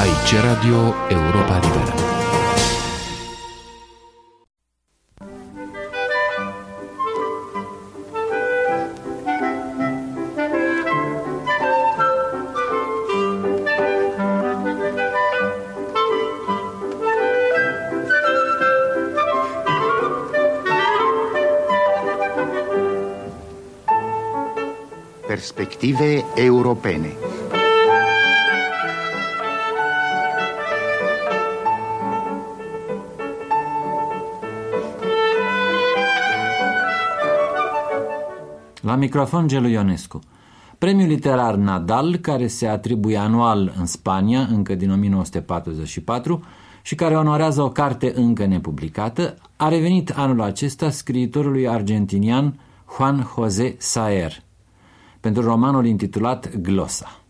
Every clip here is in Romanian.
Aici Radio Europa Liberă. Perspective europene. Microfon Gelu Ionescu. Premiul literar Nadal, care se atribuie anual în Spania, încă din 1944, și care onorează o carte încă nepublicată, a revenit anul acesta scriitorului argentinian Juan José Saer, pentru romanul intitulat Glosa.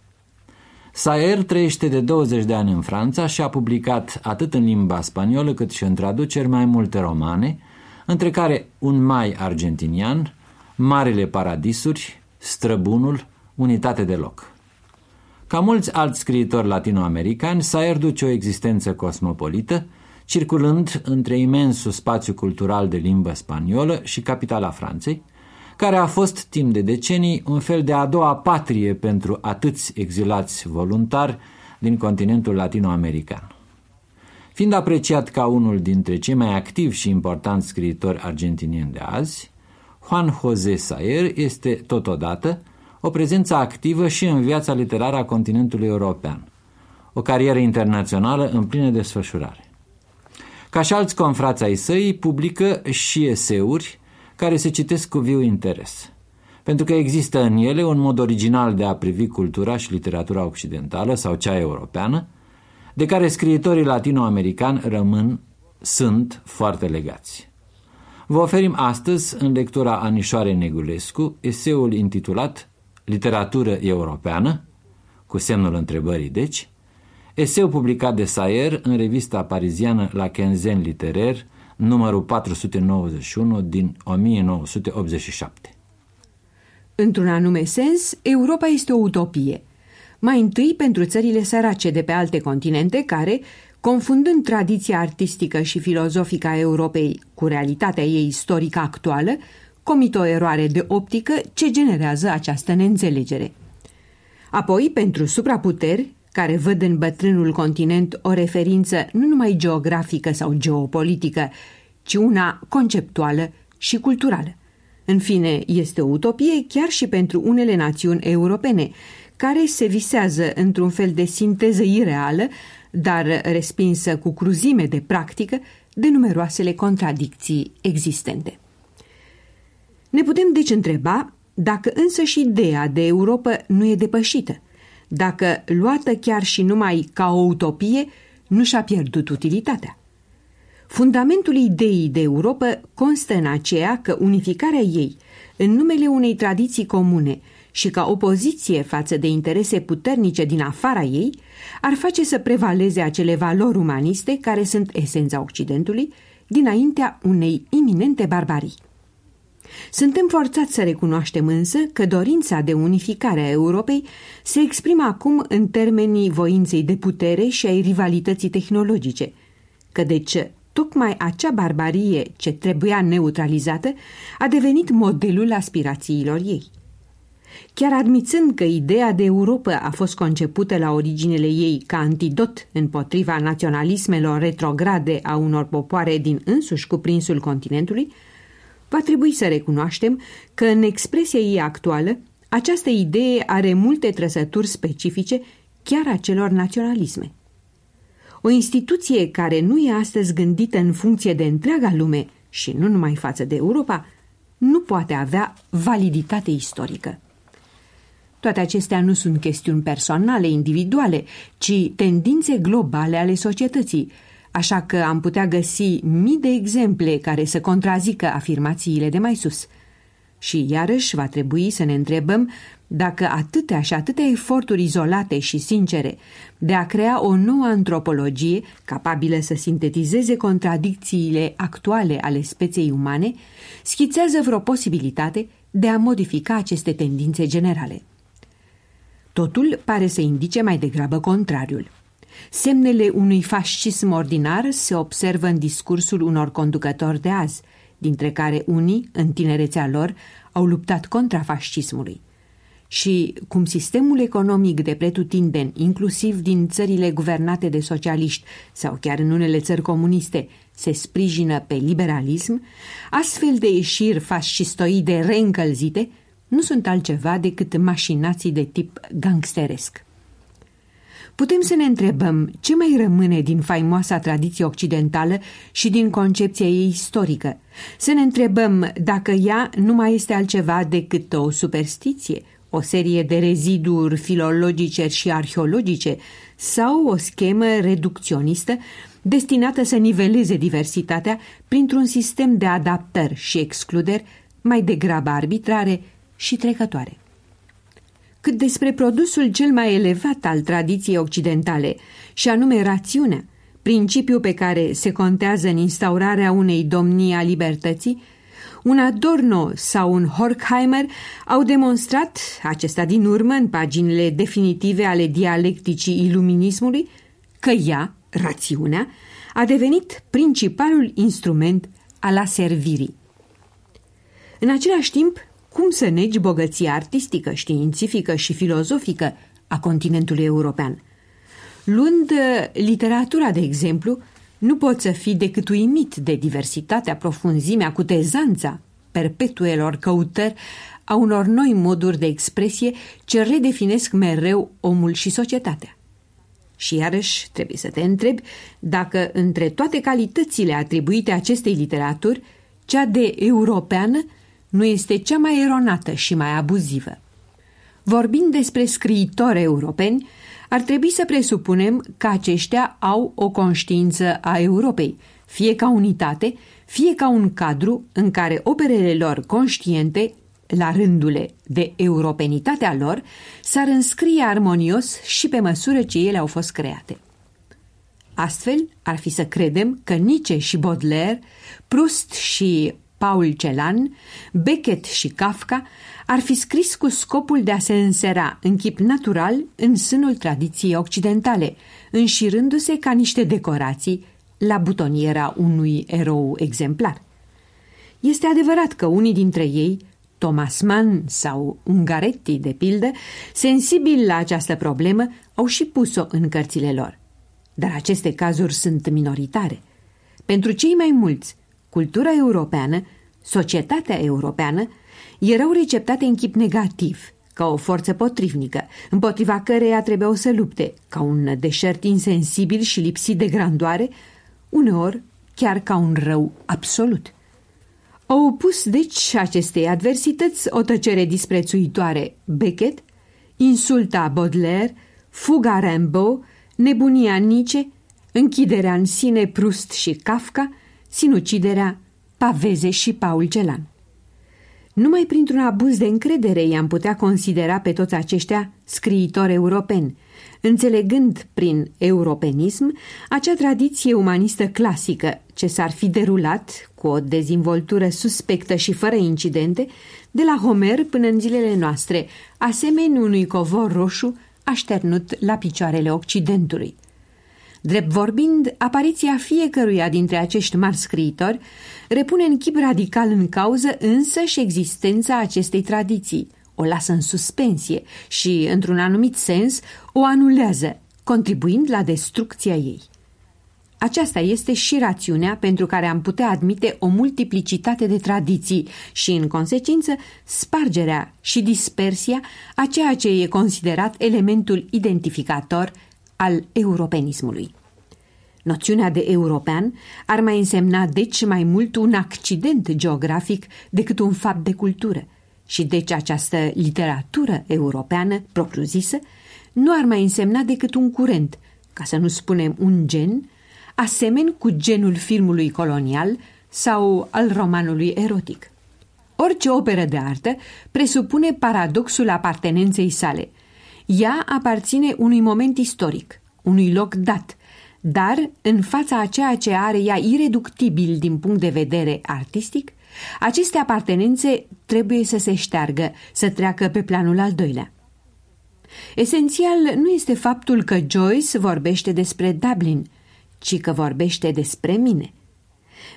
Saer trăiește de 20 de ani în Franța și a publicat atât în limba spaniolă cât și în traduceri mai multe romane, între care Un mai argentinian, Marile Paradisuri, Străbunul, Unitate de loc. Ca mulți alți scriitori latinoamericani, Saer duce o existență cosmopolită, circulând între imensul spațiu cultural de limbă spaniolă și capitala Franței, care a fost timp de decenii un fel de a doua patrie pentru atâți exilați voluntari din continentul latinoamerican. Fiind apreciat ca unul dintre cei mai activi și importanți scriitori argentinieni de azi, Juan José Saer este totodată o prezență activă și în viața literară a continentului european, o carieră internațională în plină desfășurare. Ca și alți confrați ai săi, publică și eseuri care se citesc cu viu interes, pentru că există în ele un mod original de a privi cultura și literatura occidentală sau cea europeană, de care scriitorii latinoamericani rămân, sunt foarte legați. Vă oferim astăzi, în lectura Anișoare Negulescu, eseul intitulat Literatură europeană, cu semnul întrebării deci, eseu publicat de Sayer în revista pariziană La Quinzaine Literaire, numărul 491 din 1987. Într-un anume sens, Europa este o utopie. Mai întâi pentru țările sărace de pe alte continente care, confundând tradiția artistică și filozofică a Europei cu realitatea ei istorică actuală, comit o eroare de optică ce generează această neînțelegere. Apoi, pentru supraputeri, care văd în bătrânul continent o referință nu numai geografică sau geopolitică, ci una conceptuală și culturală. În fine, este o utopie chiar și pentru unele națiuni europene, care se visează într-un fel de sinteză ireală, dar respinsă cu cruzime de practică de numeroasele contradicții existente. Ne putem deci întreba dacă însă și ideea de Europa nu e depășită, dacă luată chiar și numai ca o utopie, nu și-a pierdut utilitatea. Fundamentul ideii de Europa constă în aceea că unificarea ei, în numele unei tradiții comune și ca opoziție față de interese puternice din afara ei, ar face să prevaleze acele valori umaniste care sunt esența Occidentului, dinaintea unei iminente barbarii. Suntem forțați să recunoaștem însă că dorința de unificare a Europei se exprimă acum în termenii voinței de putere și ai rivalității tehnologice, că deci tocmai acea barbarie ce trebuia neutralizată a devenit modelul aspirațiilor ei. Chiar admițând că ideea de Europa a fost concepută la originele ei ca antidot împotriva naționalismelor retrograde a unor popoare din însuși cuprinsul continentului, va trebui să recunoaștem că în expresia ei actuală, această idee are multe trăsături specifice chiar a celor naționalisme. O instituție care nu e astăzi gândită în funcție de întreaga lume și nu numai față de Europa, nu poate avea validitate istorică. Toate acestea nu sunt chestiuni personale, individuale, ci tendințe globale ale societății, așa că am putea găsi mii de exemple care să contrazică afirmațiile de mai sus. Și iarăși va trebui să ne întrebăm dacă atâtea și atâtea eforturi izolate și sincere de a crea o nouă antropologie capabilă să sintetizeze contradicțiile actuale ale speției umane, schițează vreo posibilitate de a modifica aceste tendințe generale. Totul pare să indice mai degrabă contrariul. Semnele unui fascism ordinar se observă în discursul unor conducători de azi, dintre care unii, în tinerețea lor, au luptat contra fascismului. Și cum sistemul economic de pretutindeni, inclusiv din țările guvernate de socialiști sau chiar în unele țări comuniste, se sprijină pe liberalism, astfel de ieșiri fascistoide reîncălzite nu sunt altceva decât mașinații de tip gangsteresc. Putem să ne întrebăm ce mai rămâne din faimoasa tradiție occidentală și din concepția ei istorică. Să ne întrebăm dacă ea nu mai este altceva decât o superstiție, o serie de reziduri filologice și arheologice sau o schemă reducționistă destinată să niveleze diversitatea printr-un sistem de adaptări și excluderi mai degrabă arbitrare și trecătoare. Cât despre produsul cel mai elevat al tradiției occidentale, și anume rațiunea, principiul pe care se contează în instaurarea unei domnii a libertății, un Adorno sau un Horkheimer au demonstrat, acesta din urmă în paginile definitive ale dialecticii iluminismului, că ea, rațiunea, a devenit principalul instrument al aservirii. În același timp, cum să negi bogăția artistică, științifică și filozofică a continentului european? Luând uh, literatura, de exemplu, nu poți să fii decât uimit de diversitatea, profunzimea, cutezanța perpetuelor căutări a unor noi moduri de expresie ce redefinesc mereu omul și societatea. Și iarăși trebuie să te întrebi dacă între toate calitățile atribuite acestei literaturi, cea de europeană nu este cea mai eronată și mai abuzivă. Vorbind despre scriitori europeni, ar trebui să presupunem că aceștia au o conștiință a Europei, fie ca unitate, fie ca un cadru în care operele lor conștiente, la rândule de europenitatea lor, s-ar înscrie armonios și pe măsură ce ele au fost create. Astfel, ar fi să credem că Nietzsche și Baudelaire, Proust și Paul Celan, Beckett și Kafka ar fi scris cu scopul de a se însera în chip natural în sânul tradiției occidentale, înșirându-se ca niște decorații la butoniera unui erou exemplar. Este adevărat că unii dintre ei, Thomas Mann sau Ungaretti, de pildă, sensibili la această problemă, au și pus-o în cărțile lor. Dar aceste cazuri sunt minoritare. Pentru cei mai mulți, cultura europeană, societatea europeană, erau receptate în chip negativ, ca o forță potrivnică, împotriva căreia trebuiau să lupte, ca un deșert insensibil și lipsit de grandoare, uneori chiar ca un rău absolut. Au opus, deci, acestei adversități o tăcere disprețuitoare Beckett, insulta Baudelaire, fuga Rambo, nebunia Nietzsche, închiderea în sine Proust și Kafka, sinuciderea Paveze și Paul Celan. Numai printr-un abuz de încredere i-am putea considera pe toți aceștia scriitori europeni, înțelegând prin europenism acea tradiție umanistă clasică ce s-ar fi derulat cu o dezvoltură suspectă și fără incidente de la Homer până în zilele noastre, asemenea unui covor roșu așternut la picioarele Occidentului. Drept vorbind, apariția fiecăruia dintre acești mari scriitori repune în chip radical în cauză însă și existența acestei tradiții, o lasă în suspensie și, într-un anumit sens, o anulează, contribuind la destrucția ei. Aceasta este și rațiunea pentru care am putea admite o multiplicitate de tradiții și, în consecință, spargerea și dispersia a ceea ce e considerat elementul identificator al europenismului. Noțiunea de european ar mai însemna deci mai mult un accident geografic decât un fapt de cultură și deci această literatură europeană propriu-zisă nu ar mai însemna decât un curent, ca să nu spunem un gen, asemeni cu genul filmului colonial sau al romanului erotic. Orice operă de artă presupune paradoxul apartenenței sale. Ea aparține unui moment istoric, unui loc dat, dar în fața a ceea ce are ea ireductibil din punct de vedere artistic, aceste apartenențe trebuie să se șteargă, să treacă pe planul al doilea. Esențial nu este faptul că Joyce vorbește despre Dublin, ci că vorbește despre mine.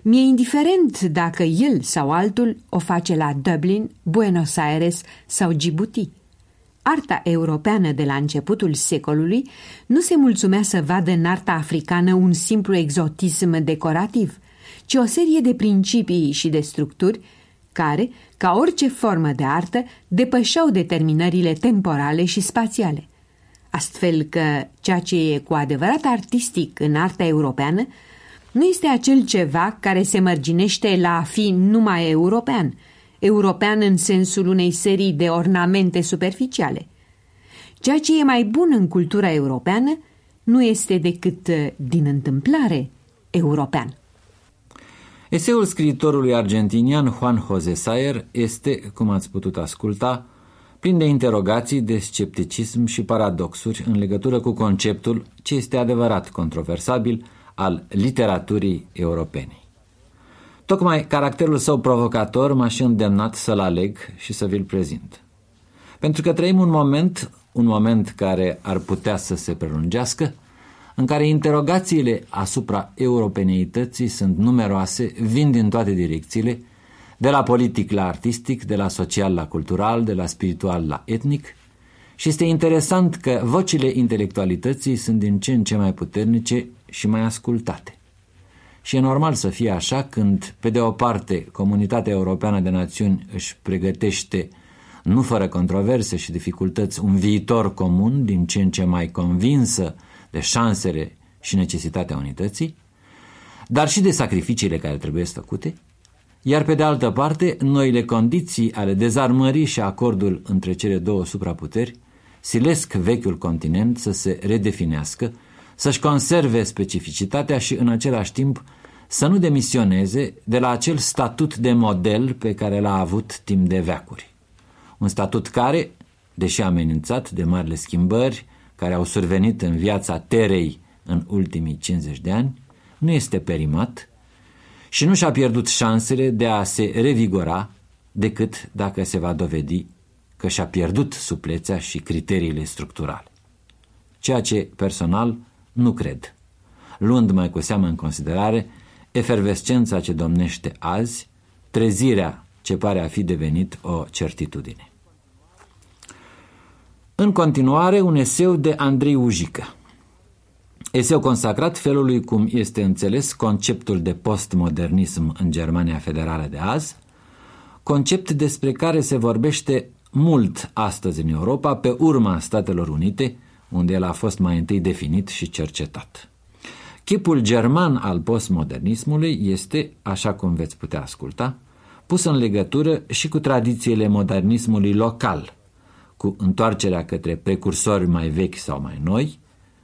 Mi-e indiferent dacă el sau altul o face la Dublin, Buenos Aires sau Djibouti. Arta europeană de la începutul secolului nu se mulțumea să vadă în arta africană un simplu exotism decorativ, ci o serie de principii și de structuri care, ca orice formă de artă, depășeau determinările temporale și spațiale. Astfel că ceea ce e cu adevărat artistic în arta europeană nu este acel ceva care se mărginește la a fi numai european, european în sensul unei serii de ornamente superficiale. Ceea ce e mai bun în cultura europeană nu este decât, din întâmplare, european. Eseul scriitorului argentinian Juan José Sayer este, cum ați putut asculta, plin de interogații, de scepticism și paradoxuri în legătură cu conceptul, ce este adevărat controversabil, al literaturii europene. Tocmai caracterul său provocator m-a și îndemnat să-l aleg și să vi-l prezint. Pentru că trăim un moment, un moment care ar putea să se prelungească, în care interogațiile asupra europeneității sunt numeroase, vin din toate direcțiile, de la politic la artistic, de la social la cultural, de la spiritual la etnic, și este interesant că vocile intelectualității sunt din ce în ce mai puternice și mai ascultate. Și e normal să fie așa când, pe de o parte, comunitatea europeană de națiuni își pregătește, nu fără controverse și dificultăți, un viitor comun din ce în ce mai convinsă de șansele și necesitatea unității, dar și de sacrificiile care trebuie făcute, iar pe de altă parte, noile condiții ale dezarmării și acordul între cele două supraputeri silesc vechiul continent să se redefinească, să-și conserve specificitatea și în același timp să nu demisioneze de la acel statut de model pe care l-a avut timp de veacuri. Un statut care, deși amenințat de marile schimbări care au survenit în viața Terei în ultimii 50 de ani, nu este perimat și nu și-a pierdut șansele de a se revigora decât dacă se va dovedi că și-a pierdut suplețea și criteriile structurale. Ceea ce, personal, nu cred. Luând mai cu seamă în considerare efervescența ce domnește azi, trezirea ce pare a fi devenit o certitudine. În continuare, un eseu de Andrei Ujică. Eseu consacrat felului cum este înțeles conceptul de postmodernism în Germania Federală de azi, concept despre care se vorbește mult astăzi în Europa, pe urma Statelor Unite, unde el a fost mai întâi definit și cercetat. Chipul german al postmodernismului este, așa cum veți putea asculta, pus în legătură și cu tradițiile modernismului local, cu întoarcerea către precursori mai vechi sau mai noi,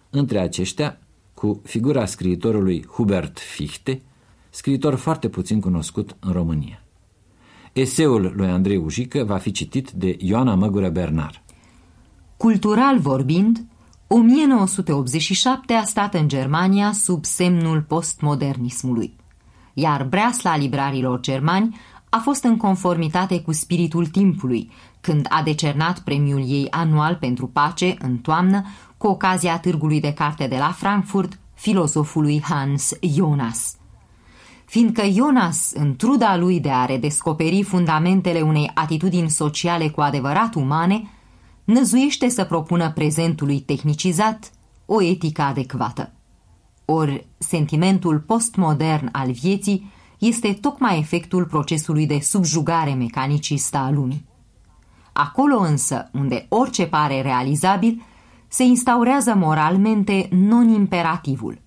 între aceștia cu figura scriitorului Hubert Fichte, scriitor foarte puțin cunoscut în România. Eseul lui Andrei Ujică va fi citit de Ioana Măgură Bernar. Cultural vorbind, 1987 a stat în Germania sub semnul postmodernismului, iar breasla librarilor germani a fost în conformitate cu spiritul timpului, când a decernat premiul ei anual pentru pace în toamnă cu ocazia târgului de carte de la Frankfurt filosofului Hans Jonas. Fiindcă Jonas, în truda lui de a redescoperi fundamentele unei atitudini sociale cu adevărat umane, năzuiește să propună prezentului tehnicizat o etică adecvată. Ori sentimentul postmodern al vieții este tocmai efectul procesului de subjugare mecanicistă a lumii. Acolo însă, unde orice pare realizabil, se instaurează moralmente non-imperativul,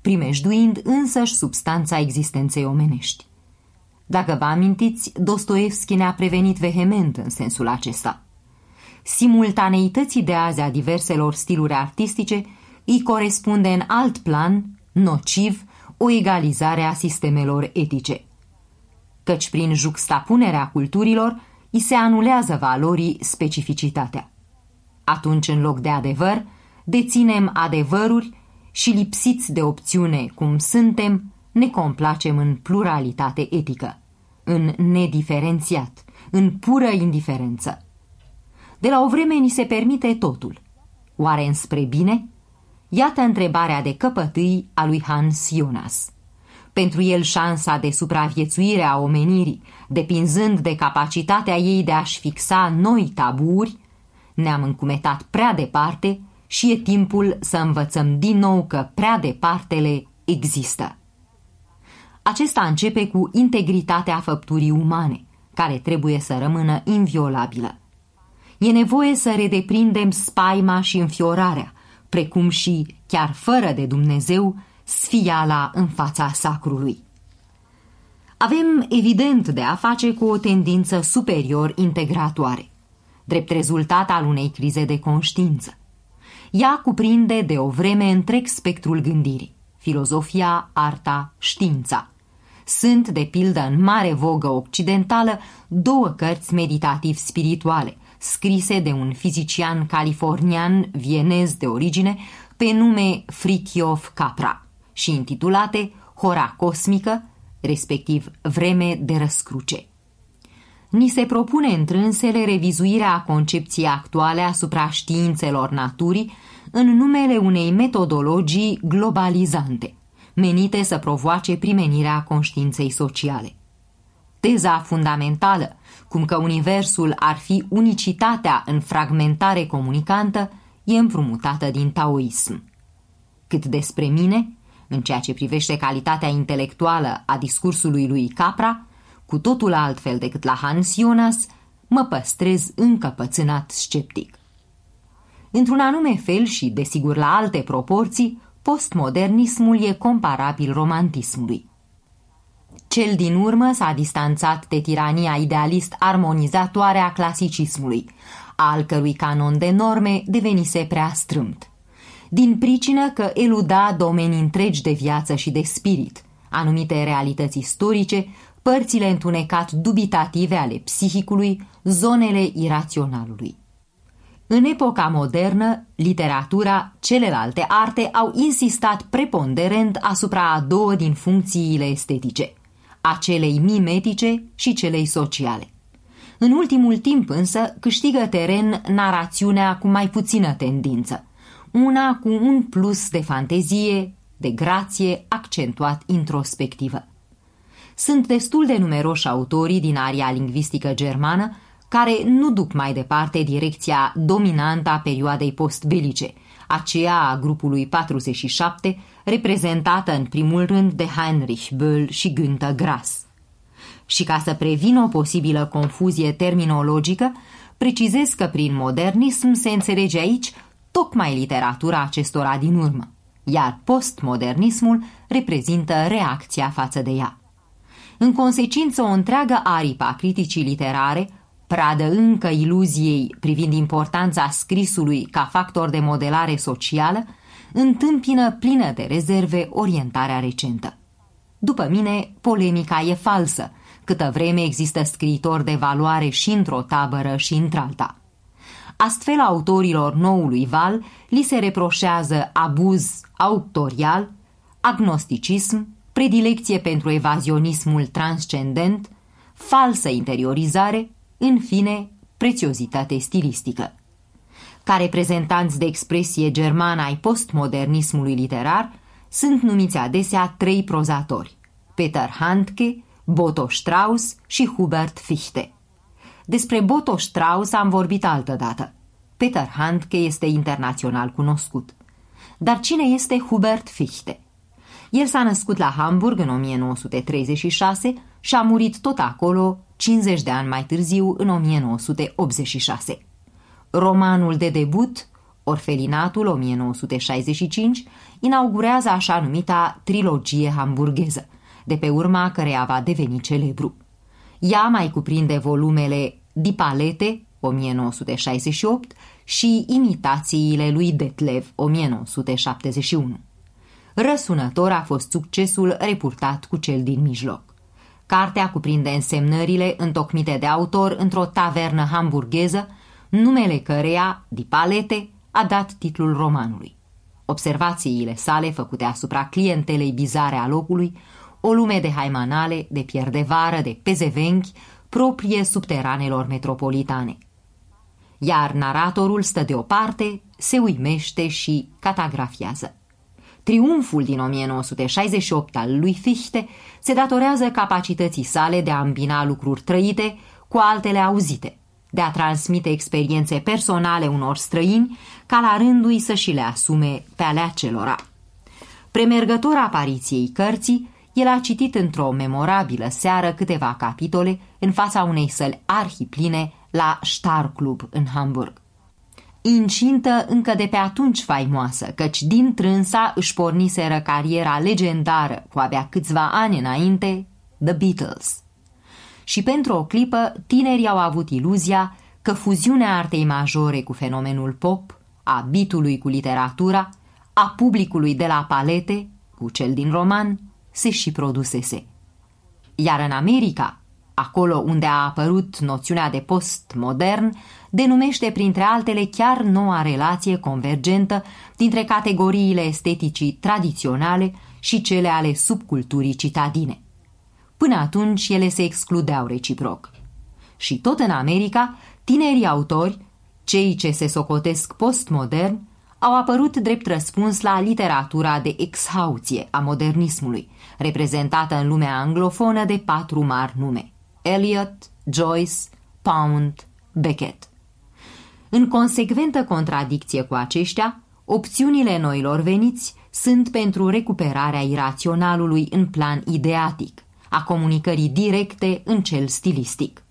primejduind însăși substanța existenței omenești. Dacă vă amintiți, Dostoevski ne-a prevenit vehement în sensul acesta – simultaneității de azi a diverselor stiluri artistice îi corespunde în alt plan, nociv, o egalizare a sistemelor etice. Căci prin juxtapunerea culturilor îi se anulează valorii specificitatea. Atunci, în loc de adevăr, deținem adevăruri și lipsiți de opțiune cum suntem, ne complacem în pluralitate etică, în nediferențiat, în pură indiferență. De la o vreme ni se permite totul. Oare înspre bine? Iată întrebarea de căpătâi a lui Hans Jonas. Pentru el șansa de supraviețuire a omenirii, depinzând de capacitatea ei de a-și fixa noi taburi, ne-am încumetat prea departe și e timpul să învățăm din nou că prea departele există. Acesta începe cu integritatea făpturii umane, care trebuie să rămână inviolabilă. E nevoie să redeprindem spaima și înfiorarea, precum și, chiar fără de Dumnezeu, sfiala în fața sacrului. Avem evident de a face cu o tendință superior integratoare, drept rezultat al unei crize de conștiință. Ea cuprinde de o vreme întreg spectrul gândirii, filozofia, arta, știința. Sunt, de pildă, în mare vogă occidentală, două cărți meditativ-spirituale, scrise de un fizician californian vienez de origine pe nume Fritjof Capra și intitulate Hora cosmică, respectiv Vreme de răscruce. Ni se propune întrânsele revizuirea concepției actuale asupra științelor naturii în numele unei metodologii globalizante, menite să provoace primenirea conștiinței sociale. Teza fundamentală, cum că universul ar fi unicitatea în fragmentare comunicantă, e împrumutată din taoism. Cât despre mine, în ceea ce privește calitatea intelectuală a discursului lui Capra, cu totul altfel decât la Hans Jonas, mă păstrez încăpățânat sceptic. Într-un anume fel și, desigur, la alte proporții, postmodernismul e comparabil romantismului. Cel din urmă s-a distanțat de tirania idealist armonizatoare a clasicismului, al cărui canon de norme devenise prea strâmt. Din pricină că eluda domenii întregi de viață și de spirit, anumite realități istorice, părțile întunecat dubitative ale psihicului, zonele iraționalului. În epoca modernă, literatura, celelalte arte au insistat preponderent asupra a două din funcțiile estetice, a celei mimetice și celei sociale. În ultimul timp însă câștigă teren narațiunea cu mai puțină tendință, una cu un plus de fantezie, de grație accentuat introspectivă. Sunt destul de numeroși autorii din aria lingvistică germană care nu duc mai departe direcția dominantă a perioadei postbelice, aceea a grupului 47, reprezentată în primul rând de Heinrich Böll și Günther Grass. Și ca să previn o posibilă confuzie terminologică, precizez că prin modernism se înțelege aici tocmai literatura acestora din urmă, iar postmodernismul reprezintă reacția față de ea. În consecință, o întreagă aripă a criticii literare pradă încă iluziei privind importanța scrisului ca factor de modelare socială, întâmpină plină de rezerve orientarea recentă. După mine, polemica e falsă, câtă vreme există scriitori de valoare și într-o tabără și într-alta. Astfel, autorilor noului val li se reproșează abuz autorial, agnosticism, predilecție pentru evazionismul transcendent, falsă interiorizare în fine, prețiozitate stilistică. Ca reprezentanți de expresie germană ai postmodernismului literar, sunt numiți adesea trei prozatori, Peter Handke, Boto Strauss și Hubert Fichte. Despre Boto Strauss am vorbit altădată. Peter Handke este internațional cunoscut. Dar cine este Hubert Fichte? El s-a născut la Hamburg în 1936 și a murit tot acolo 50 de ani mai târziu, în 1986. Romanul de debut, Orfelinatul 1965, inaugurează așa numita trilogie hamburgheză, de pe urma căreia va deveni celebru. Ea mai cuprinde volumele Dipalete 1968 și Imitațiile lui Detlev 1971. Răsunător a fost succesul repurtat cu cel din mijloc. Cartea cuprinde însemnările întocmite de autor într-o tavernă hamburgheză, numele căreia, Dipalete, a dat titlul romanului. Observațiile sale făcute asupra clientelei bizare a locului, o lume de haimanale, de pierdevară, de pezevenchi, proprie subteranelor metropolitane. iar naratorul stă deoparte, se uimește și catagrafiază. Triumful din 1968 al lui Fichte se datorează capacității sale de a îmbina lucruri trăite cu altele auzite, de a transmite experiențe personale unor străini ca la rândul să și le asume pe alea celora. Premergător apariției cărții, el a citit într-o memorabilă seară câteva capitole în fața unei săli arhipline la Star Club în Hamburg. Incintă încă de pe atunci faimoasă, căci din trânsa își porniseră cariera legendară cu abia câțiva ani înainte, The Beatles. Și pentru o clipă, tinerii au avut iluzia că fuziunea artei majore cu fenomenul pop, a bitului cu literatura, a publicului de la palete cu cel din roman, se și produsese. Iar în America, acolo unde a apărut noțiunea de post-modern, denumește printre altele chiar noua relație convergentă dintre categoriile esteticii tradiționale și cele ale subculturii citadine. Până atunci ele se excludeau reciproc. Și tot în America, tinerii autori, cei ce se socotesc postmodern, au apărut drept răspuns la literatura de exhauție a modernismului, reprezentată în lumea anglofonă de patru mari nume. Eliot, Joyce, Pound, Beckett. În consecventă contradicție cu aceștia, opțiunile noilor veniți sunt pentru recuperarea iraționalului în plan ideatic, a comunicării directe în cel stilistic.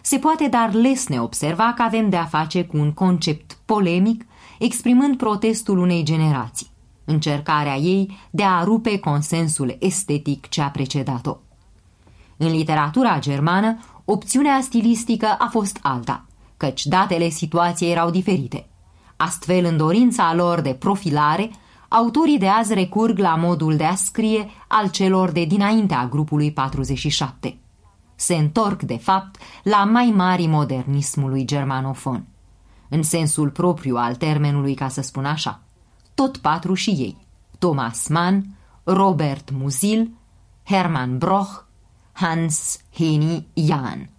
Se poate dar lesne observa că avem de a face cu un concept polemic exprimând protestul unei generații, încercarea ei de a rupe consensul estetic ce a precedat-o. În literatura germană, opțiunea stilistică a fost alta, căci datele situației erau diferite. Astfel, în dorința lor de profilare, autorii de azi recurg la modul de a scrie al celor de dinaintea grupului 47. Se întorc, de fapt, la mai mari modernismului germanofon. În sensul propriu al termenului, ca să spun așa. Tot patru și ei. Thomas Mann, Robert Musil, Hermann Broch, Hans Heni Jan.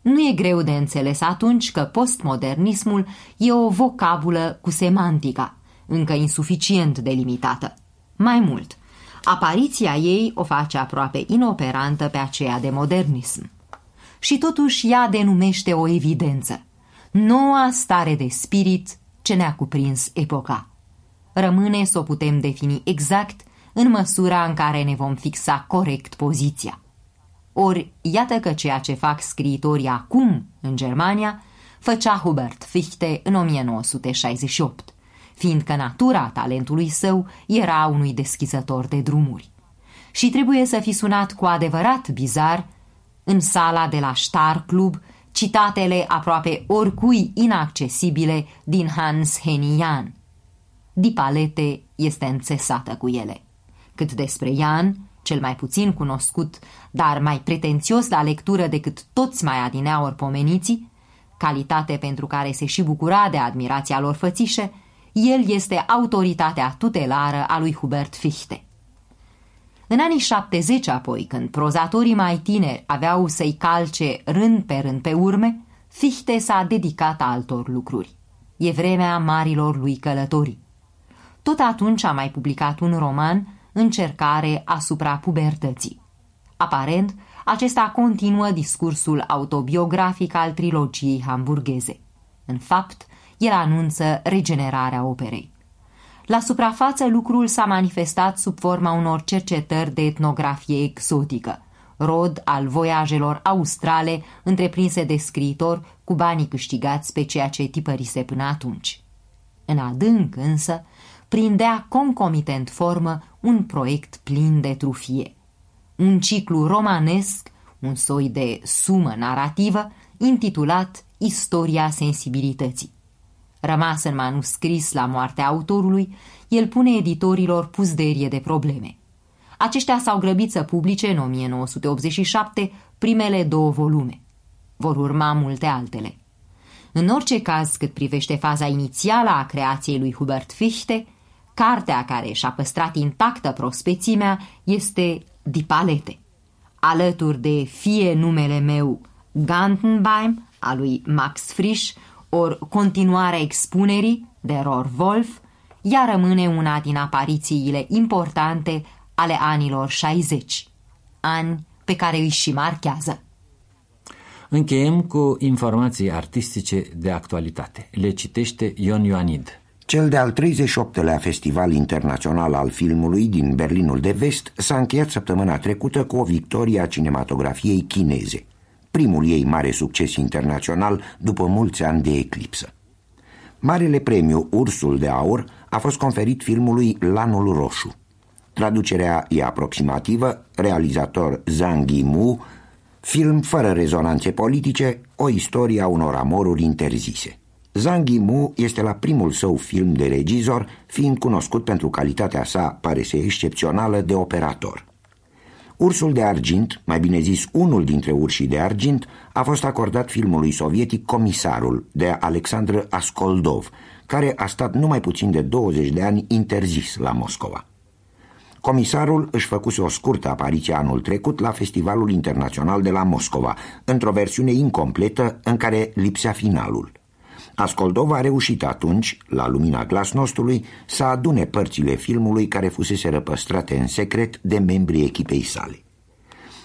Nu e greu de înțeles atunci că postmodernismul e o vocabulă cu semantica, încă insuficient delimitată. Mai mult, apariția ei o face aproape inoperantă pe aceea de modernism. Și totuși ea denumește o evidență, noua stare de spirit ce ne-a cuprins epoca. Rămâne să o putem defini exact în măsura în care ne vom fixa corect poziția. Ori, iată că ceea ce fac scriitorii acum în Germania, făcea Hubert Fichte în 1968, fiindcă natura talentului său era unui deschizător de drumuri. Și trebuie să fi sunat cu adevărat bizar în sala de la Star Club citatele aproape oricui inaccesibile din Hans Henian. Dipalete este înțesată cu ele. Cât despre Ian, cel mai puțin cunoscut, dar mai pretențios la lectură decât toți mai adineaori pomeniții, calitate pentru care se și bucura de admirația lor fățișe, el este autoritatea tutelară a lui Hubert Fichte. În anii 70 apoi, când prozatorii mai tineri aveau să-i calce rând pe rând pe urme, Fichte s-a dedicat altor lucruri. E vremea marilor lui călătorii. Tot atunci a mai publicat un roman încercare asupra pubertății. Aparent, acesta continuă discursul autobiografic al trilogiei hamburgheze. În fapt, el anunță regenerarea operei. La suprafață, lucrul s-a manifestat sub forma unor cercetări de etnografie exotică, rod al voiajelor australe întreprinse de scriitor cu banii câștigați pe ceea ce tipărise până atunci. În adânc însă, prindea concomitent formă un proiect plin de trufie. Un ciclu romanesc, un soi de sumă narrativă, intitulat Istoria sensibilității. Rămas în manuscris la moartea autorului, el pune editorilor puzderie de probleme. Aceștia s-au grăbit să publice în 1987 primele două volume. Vor urma multe altele. În orice caz, cât privește faza inițială a creației lui Hubert Fichte, Cartea care și-a păstrat intactă prospețimea este Dipalete. Alături de Fie numele meu Gantenbeim, a lui Max Frisch, ori continuarea expunerii de Ror Wolf, ea rămâne una din aparițiile importante ale anilor 60, ani pe care îi și marchează. Încheiem cu informații artistice de actualitate. Le citește Ion Ioanid. Cel de-al 38-lea Festival Internațional al Filmului din Berlinul de Vest s-a încheiat săptămâna trecută cu o victorie a cinematografiei chineze, primul ei mare succes internațional după mulți ani de eclipsă. Marele premiu Ursul de Aur a fost conferit filmului Lanul Roșu. Traducerea e aproximativă, realizator Zhang Yimou, film fără rezonanțe politice, o istorie a unor amoruri interzise. Zhang Yimou este la primul său film de regizor, fiind cunoscut pentru calitatea sa, pare să excepțională, de operator. Ursul de argint, mai bine zis unul dintre urșii de argint, a fost acordat filmului sovietic Comisarul de Alexandr Askoldov, care a stat numai puțin de 20 de ani interzis la Moscova. Comisarul își făcuse o scurtă apariție anul trecut la Festivalul Internațional de la Moscova, într-o versiune incompletă în care lipsea finalul. Ascoldova a reușit atunci, la lumina glasnostului, să adune părțile filmului care fusese răpăstrate în secret de membrii echipei sale.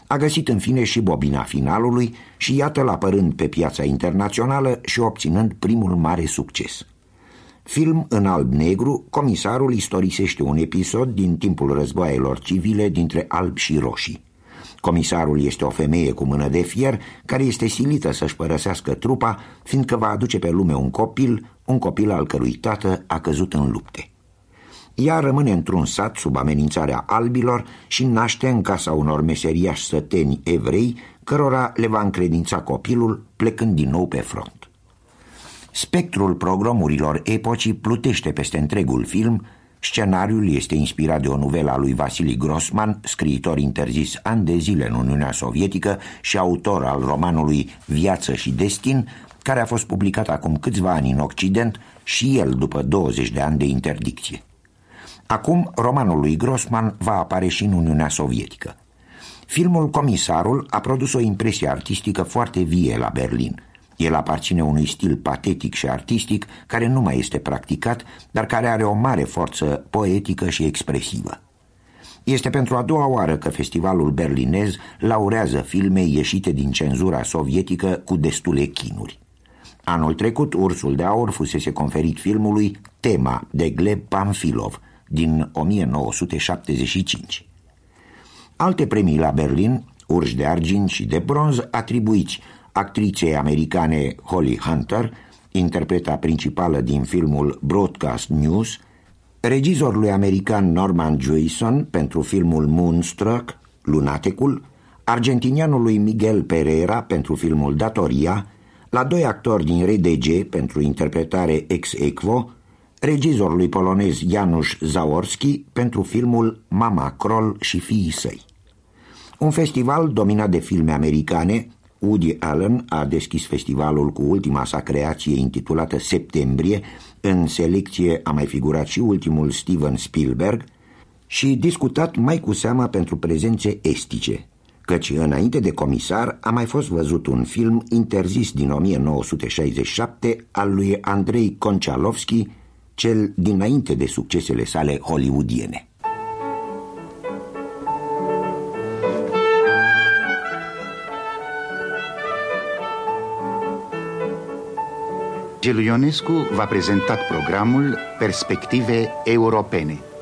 A găsit în fine și bobina finalului și iată-l apărând pe piața internațională și obținând primul mare succes. Film în alb-negru, comisarul istorisește un episod din timpul războaielor civile dintre alb și roșii. Comisarul este o femeie cu mână de fier care este silită să-și părăsească trupa, fiindcă va aduce pe lume un copil, un copil al cărui tată a căzut în lupte. Ea rămâne într-un sat sub amenințarea albilor și naște în casa unor meseriași săteni evrei, cărora le va încredința copilul plecând din nou pe front. Spectrul programurilor epocii plutește peste întregul film, Scenariul este inspirat de o novelă a lui Vasili Grossman, scriitor interzis ani de zile în Uniunea Sovietică și autor al romanului Viață și Destin, care a fost publicat acum câțiva ani în Occident și el după 20 de ani de interdicție. Acum, romanul lui Grossman va apare și în Uniunea Sovietică. Filmul Comisarul a produs o impresie artistică foarte vie la Berlin – el aparține unui stil patetic și artistic care nu mai este practicat, dar care are o mare forță poetică și expresivă. Este pentru a doua oară că festivalul berlinez laurează filme ieșite din cenzura sovietică cu destule chinuri. Anul trecut, Ursul de Aur fusese conferit filmului Tema de Gleb Pamfilov din 1975. Alte premii la Berlin, Urși de Argint și de Bronz, atribuiți actriței americane Holly Hunter, interpreta principală din filmul Broadcast News, regizorului american Norman Jewison pentru filmul Moonstruck, Lunatecul, argentinianului Miguel Pereira pentru filmul Datoria, la doi actori din RDG pentru interpretare ex equo, regizorului polonez Janusz Zaorski pentru filmul Mama Kroll și fiii săi. Un festival dominat de filme americane, Woody Allen a deschis festivalul cu ultima sa creație intitulată Septembrie, în selecție a mai figurat și ultimul Steven Spielberg și discutat mai cu seama pentru prezențe estice, căci înainte de comisar a mai fost văzut un film interzis din 1967 al lui Andrei Konchalovsky, cel dinainte de succesele sale hollywoodiene. Gelu Ionescu v-a prezentat programul Perspective Europene.